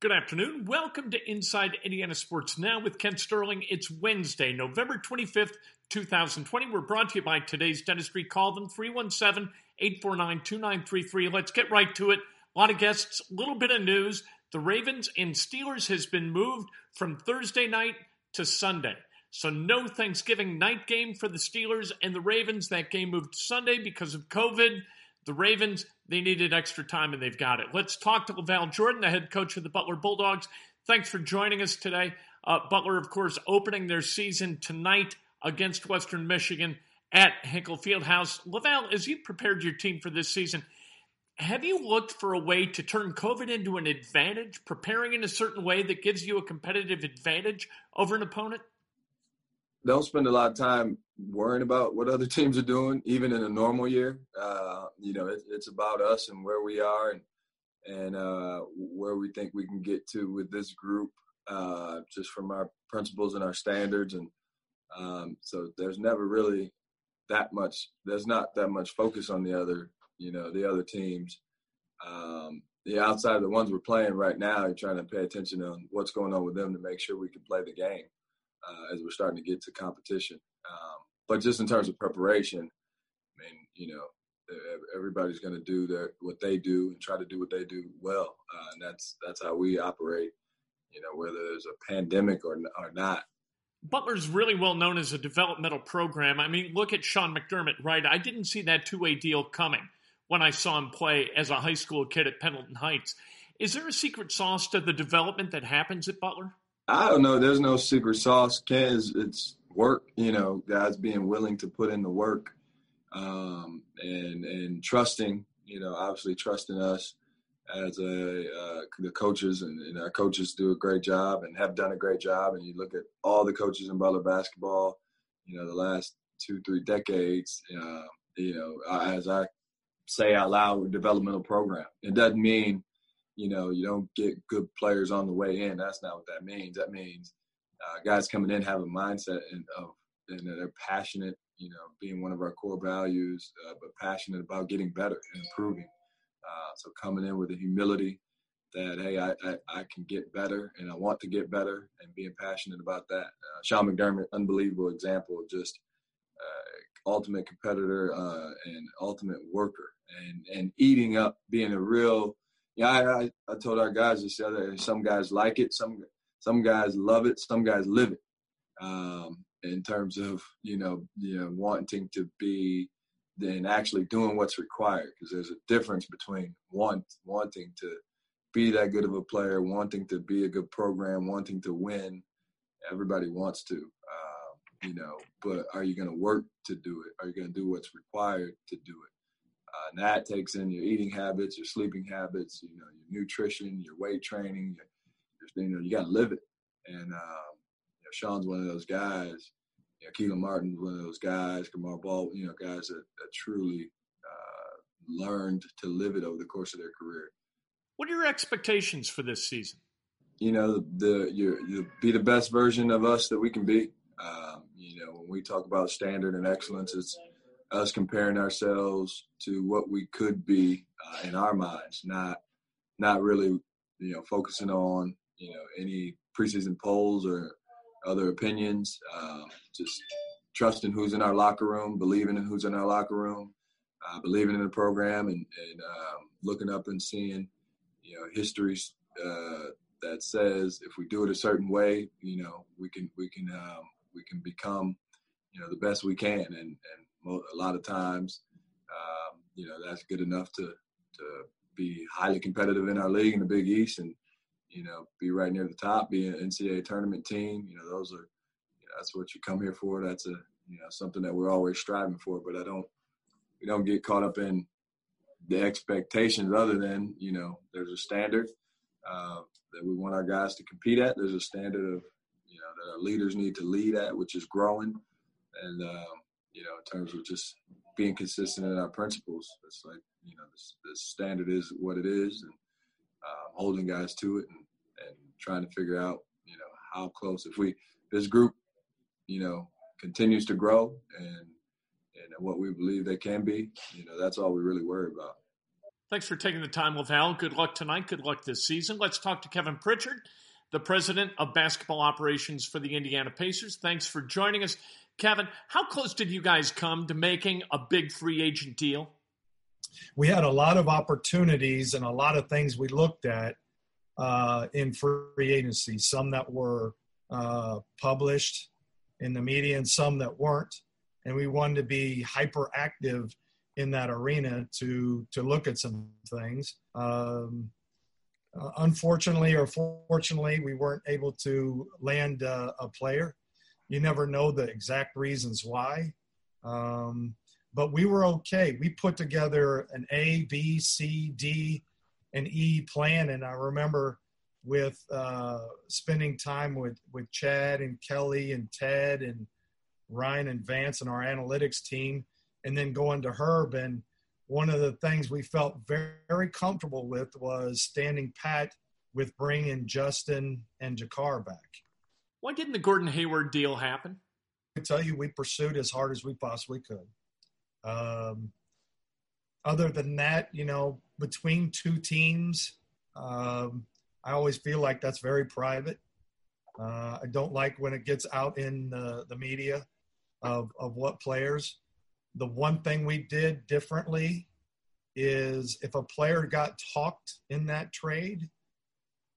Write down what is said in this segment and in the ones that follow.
Good afternoon. Welcome to Inside Indiana Sports Now with Kent Sterling. It's Wednesday, November 25th, 2020. We're brought to you by today's dentistry. Call them 317 849 2933. Let's get right to it. A lot of guests, a little bit of news. The Ravens and Steelers has been moved from Thursday night to Sunday. So no Thanksgiving night game for the Steelers and the Ravens. That game moved Sunday because of COVID. The Ravens, they needed extra time and they've got it. Let's talk to LaVall Jordan, the head coach of the Butler Bulldogs. Thanks for joining us today. Uh, Butler, of course, opening their season tonight against Western Michigan at Hinkle Fieldhouse. LaVall, as you prepared your team for this season, have you looked for a way to turn COVID into an advantage, preparing in a certain way that gives you a competitive advantage over an opponent? Don't spend a lot of time worrying about what other teams are doing, even in a normal year. Uh, you know, it, it's about us and where we are and and uh, where we think we can get to with this group, uh, just from our principles and our standards. And um, so there's never really that much. There's not that much focus on the other, you know, the other teams. Um, the outside of the ones we're playing right now, you're trying to pay attention on what's going on with them to make sure we can play the game uh, as we're starting to get to competition. Um, but just in terms of preparation, I mean, you know, everybody's going to do their what they do and try to do what they do well, uh, and that's that's how we operate. You know, whether there's a pandemic or or not. Butler's really well known as a developmental program. I mean, look at Sean McDermott, right? I didn't see that two way deal coming when I saw him play as a high school kid at Pendleton Heights. Is there a secret sauce to the development that happens at Butler? I don't know. There's no secret sauce. Ken is it's work. You know, guys being willing to put in the work, um, and and trusting. You know, obviously trusting us as a uh, the coaches and, and, our coaches do a great job and have done a great job. And you look at all the coaches in Butler basketball. You know, the last two three decades. Uh, you know, as I say out loud, developmental program. It doesn't mean you know, you don't get good players on the way in. That's not what that means. That means uh, guys coming in have a mindset and of and they're passionate. You know, being one of our core values, uh, but passionate about getting better and improving. Uh, so coming in with the humility that hey, I, I, I can get better and I want to get better, and being passionate about that. Uh, Sean McDermott, unbelievable example of just uh, ultimate competitor uh, and ultimate worker, and and eating up, being a real yeah, I, I, I told our guys this other. Some guys like it. Some some guys love it. Some guys live it. Um, in terms of you know you know wanting to be then actually doing what's required because there's a difference between want wanting to be that good of a player, wanting to be a good program, wanting to win. Everybody wants to, uh, you know, but are you going to work to do it? Are you going to do what's required to do it? Uh, and that takes in your eating habits, your sleeping habits, you know, your nutrition, your weight training. Your, you know, you got to live it. And um, you know, Sean's one of those guys. You know, Kelan Martin's one of those guys. Kamar Ball, you know, guys that, that truly uh, learned to live it over the course of their career. What are your expectations for this season? You know, the you you be the best version of us that we can be. Um, you know, when we talk about standard and excellence, it's us comparing ourselves to what we could be uh, in our minds, not not really you know focusing on you know any preseason polls or other opinions. Um, just trusting who's in our locker room, believing in who's in our locker room, uh, believing in the program, and, and um, looking up and seeing you know histories uh, that says if we do it a certain way, you know we can we can um, we can become you know the best we can, and and a lot of times um, you know that's good enough to to be highly competitive in our league in the Big East and you know be right near the top, be an NCAA tournament team. You know those are you know, that's what you come here for. That's a you know something that we're always striving for. But I don't we don't get caught up in the expectations other than you know there's a standard uh, that we want our guys to compete at. There's a standard of you know that our leaders need to lead at, which is growing, and um, you know in terms of just being consistent in our principles. It's like you know the, the standard is what it is, and uh, holding guys to it, and, and trying to figure out you know how close if we this group you know continues to grow and and what we believe they can be, you know, that's all we really worry about. Thanks for taking the time, LaVall. Good luck tonight. Good luck this season. Let's talk to Kevin Pritchard, the president of basketball operations for the Indiana Pacers. Thanks for joining us. Kevin, how close did you guys come to making a big free agent deal? We had a lot of opportunities and a lot of things we looked at uh, in free agency, some that were uh, published in the media and some that weren't and we wanted to be hyperactive in that arena to to look at some things. Um, uh, unfortunately or fortunately, we weren't able to land uh, a player. You never know the exact reasons why, um, but we were okay. We put together an A, B, C, D, and E plan, and I remember with uh, spending time with with Chad and Kelly and Ted and Ryan and Vance and our analytics team, and then going to Herb. And one of the things we felt very, very comfortable with was standing pat with bringing Justin and JaKarr back. Why didn't the Gordon Hayward deal happen? I tell you, we pursued as hard as we possibly could. Um, other than that, you know, between two teams, um, I always feel like that's very private. Uh, I don't like when it gets out in the, the media of, of what players. The one thing we did differently is if a player got talked in that trade,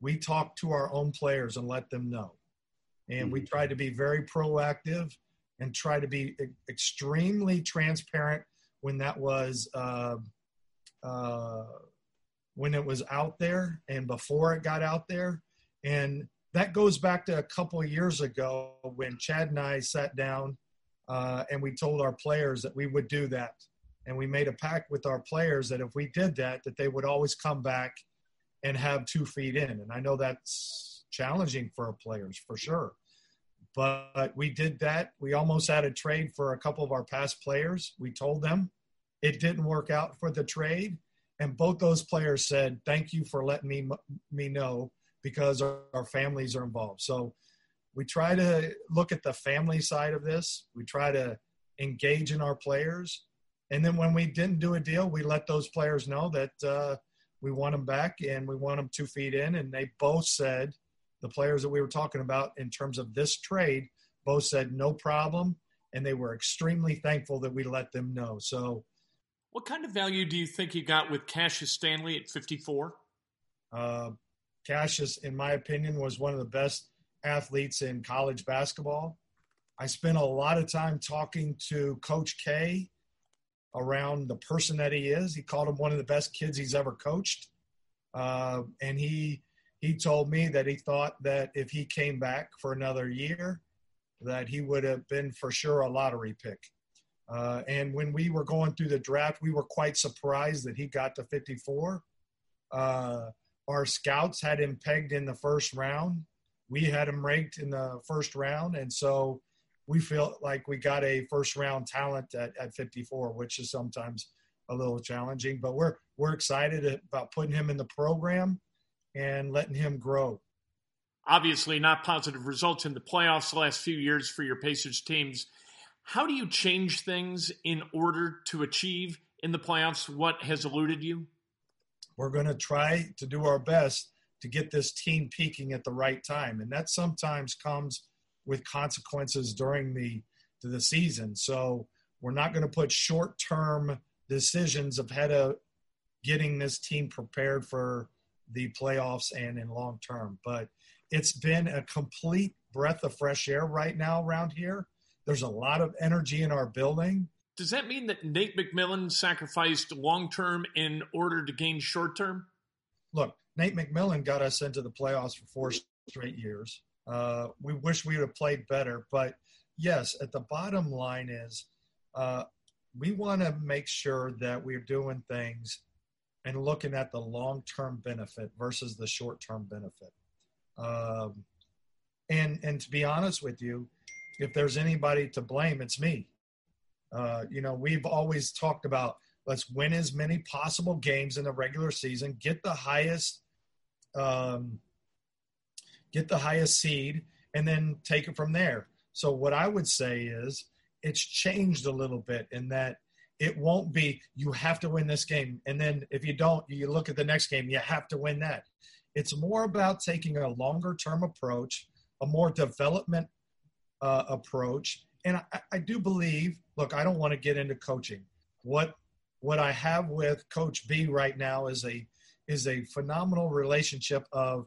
we talked to our own players and let them know. And we mm-hmm. tried to be very proactive and try to be extremely transparent when that was uh, uh, when it was out there and before it got out there. And that goes back to a couple of years ago when Chad and I sat down uh, and we told our players that we would do that. And we made a pact with our players that if we did that, that they would always come back and have two feet in. And I know that's challenging for our players for sure. But we did that. We almost had a trade for a couple of our past players. We told them it didn't work out for the trade. And both those players said, thank you for letting me, me know because our, our families are involved. So we try to look at the family side of this. We try to engage in our players. And then when we didn't do a deal, we let those players know that uh, we want them back and we want them two feet in. And they both said, the players that we were talking about in terms of this trade, both said no problem. And they were extremely thankful that we let them know. So, what kind of value do you think you got with Cassius Stanley at 54? Uh, Cassius, in my opinion, was one of the best athletes in college basketball. I spent a lot of time talking to Coach K around the person that he is. He called him one of the best kids he's ever coached, uh, and he he told me that he thought that if he came back for another year, that he would have been for sure a lottery pick. Uh, and when we were going through the draft, we were quite surprised that he got to 54. Uh, our scouts had him pegged in the first round we had him ranked in the first round, and so we feel like we got a first round talent at, at 54, which is sometimes a little challenging. But we're we're excited about putting him in the program and letting him grow. Obviously, not positive results in the playoffs the last few years for your Pacers teams. How do you change things in order to achieve in the playoffs what has eluded you? We're going to try to do our best to get this team peaking at the right time, and that sometimes comes with consequences during the the season. So we're not going to put short term decisions ahead of getting this team prepared for the playoffs and in long term. But it's been a complete breath of fresh air right now around here. There's a lot of energy in our building. Does that mean that Nate McMillan sacrificed long term in order to gain short term? Look, Nate McMillan got us into the playoffs for four straight years. Uh, we wish we would have played better, but yes, at the bottom line is uh, we want to make sure that we're doing things and looking at the long term benefit versus the short term benefit. Um, and and to be honest with you, if there's anybody to blame, it's me. Uh, you know, we've always talked about let's win as many possible games in the regular season, get the highest, um, get the highest seed, and then take it from there. So what I would say is it's changed a little bit in that it won't be you have to win this game. And then if you don't you look at the next game you have to win that. It's more about taking a longer term approach a more development uh, approach. And I, I do believe look i don't want to get into coaching. What what i have with coach b right now is a is a phenomenal relationship of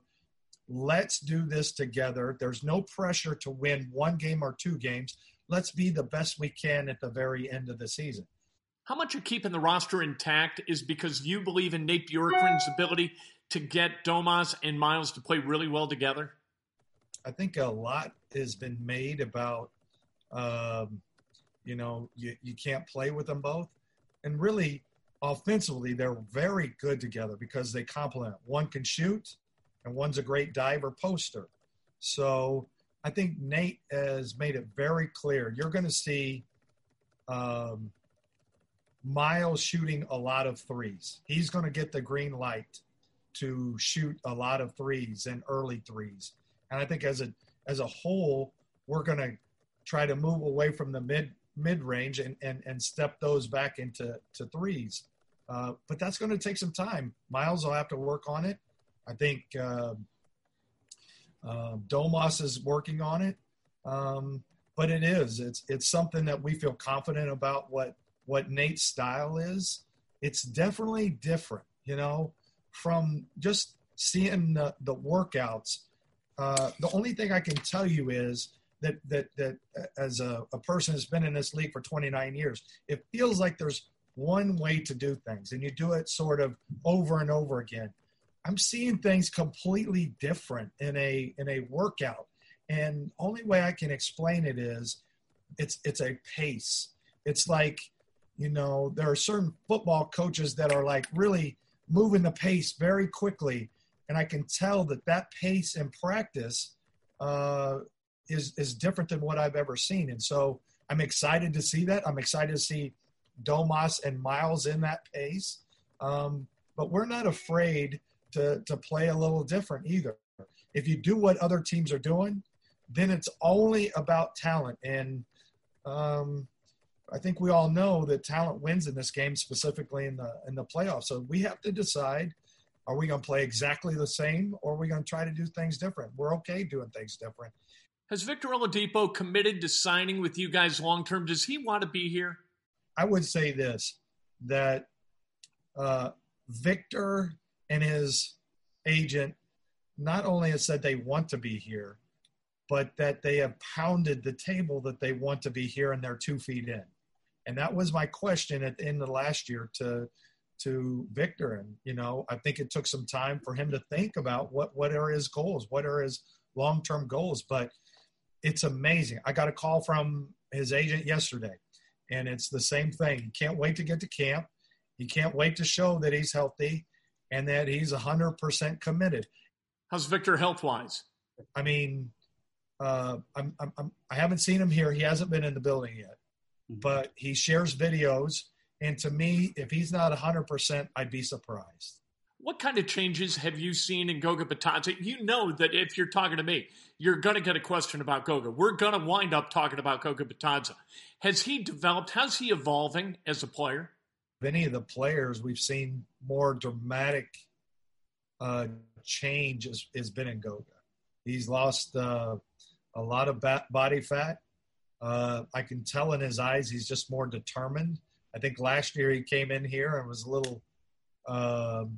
let's do this together. There's no pressure to win one game or two games. Let's be the best we can at the very end of the season how much of keeping the roster intact is because you believe in Nate Bjorkgren's ability to get Domas and Miles to play really well together? I think a lot has been made about, um, you know, you, you can't play with them both. And really, offensively, they're very good together because they complement. One can shoot, and one's a great diver poster. So I think Nate has made it very clear. You're going to see um, Miles shooting a lot of threes. He's going to get the green light to shoot a lot of threes and early threes. And I think as a as a whole, we're going to try to move away from the mid mid range and, and and step those back into to threes. Uh, but that's going to take some time. Miles will have to work on it. I think uh, uh, Domas is working on it. Um, but it is it's it's something that we feel confident about what what Nate's style is, it's definitely different, you know, from just seeing the, the workouts. Uh, the only thing I can tell you is that that that as a, a person who's been in this league for 29 years, it feels like there's one way to do things, and you do it sort of over and over again. I'm seeing things completely different in a in a workout, and only way I can explain it is it's it's a pace. It's like you know, there are certain football coaches that are like really moving the pace very quickly, and I can tell that that pace in practice uh, is is different than what I've ever seen. And so I'm excited to see that. I'm excited to see Domas and Miles in that pace. Um, but we're not afraid to to play a little different either. If you do what other teams are doing, then it's only about talent. And um, I think we all know that talent wins in this game, specifically in the in the playoffs. So we have to decide: Are we going to play exactly the same, or are we going to try to do things different? We're okay doing things different. Has Victor Oladipo committed to signing with you guys long term? Does he want to be here? I would say this: that uh, Victor and his agent not only has said they want to be here, but that they have pounded the table that they want to be here and they're two feet in. And that was my question at the end of last year to to Victor. And you know, I think it took some time for him to think about what what are his goals, what are his long term goals. But it's amazing. I got a call from his agent yesterday, and it's the same thing. He can't wait to get to camp. He can't wait to show that he's healthy and that he's 100% committed. How's Victor health wise? I mean, uh, I'm, I'm, I'm, I haven't seen him here. He hasn't been in the building yet but he shares videos And to me, if he's not 100%, I'd be surprised. What kind of changes have you seen in Goga Bitadze? You know that if you're talking to me, you're going to get a question about Goga. We're going to wind up talking about Goga Bitadze. Has he developed? How's he evolving as a player? Any of the players we've seen more dramatic uh, change has, has been in Goga. He's lost uh, a lot of body fat. Uh, I can tell in his eyes he's just more determined. I think last year he came in here and was a little um,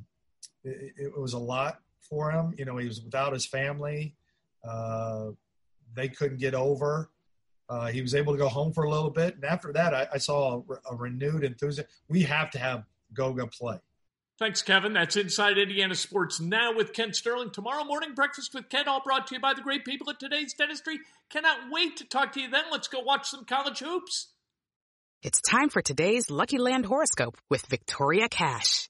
it, it, was a lot for him. You know, he was without his family. Uh, they couldn't get over. Uh, he was able to go home for a little bit, and after that, I, I saw a, a, renewed enthusiasm. We have to have Goga play. Thanks, Kevin. That's Inside Indiana Sports Now with Kent Sterling. Tomorrow morning, Breakfast with Kent, all brought to you by the great people at Today's Dentistry. Cannot wait to talk to you then. Let's go watch some college hoops. It's time for today's Lucky Land horoscope with Victoria Cash.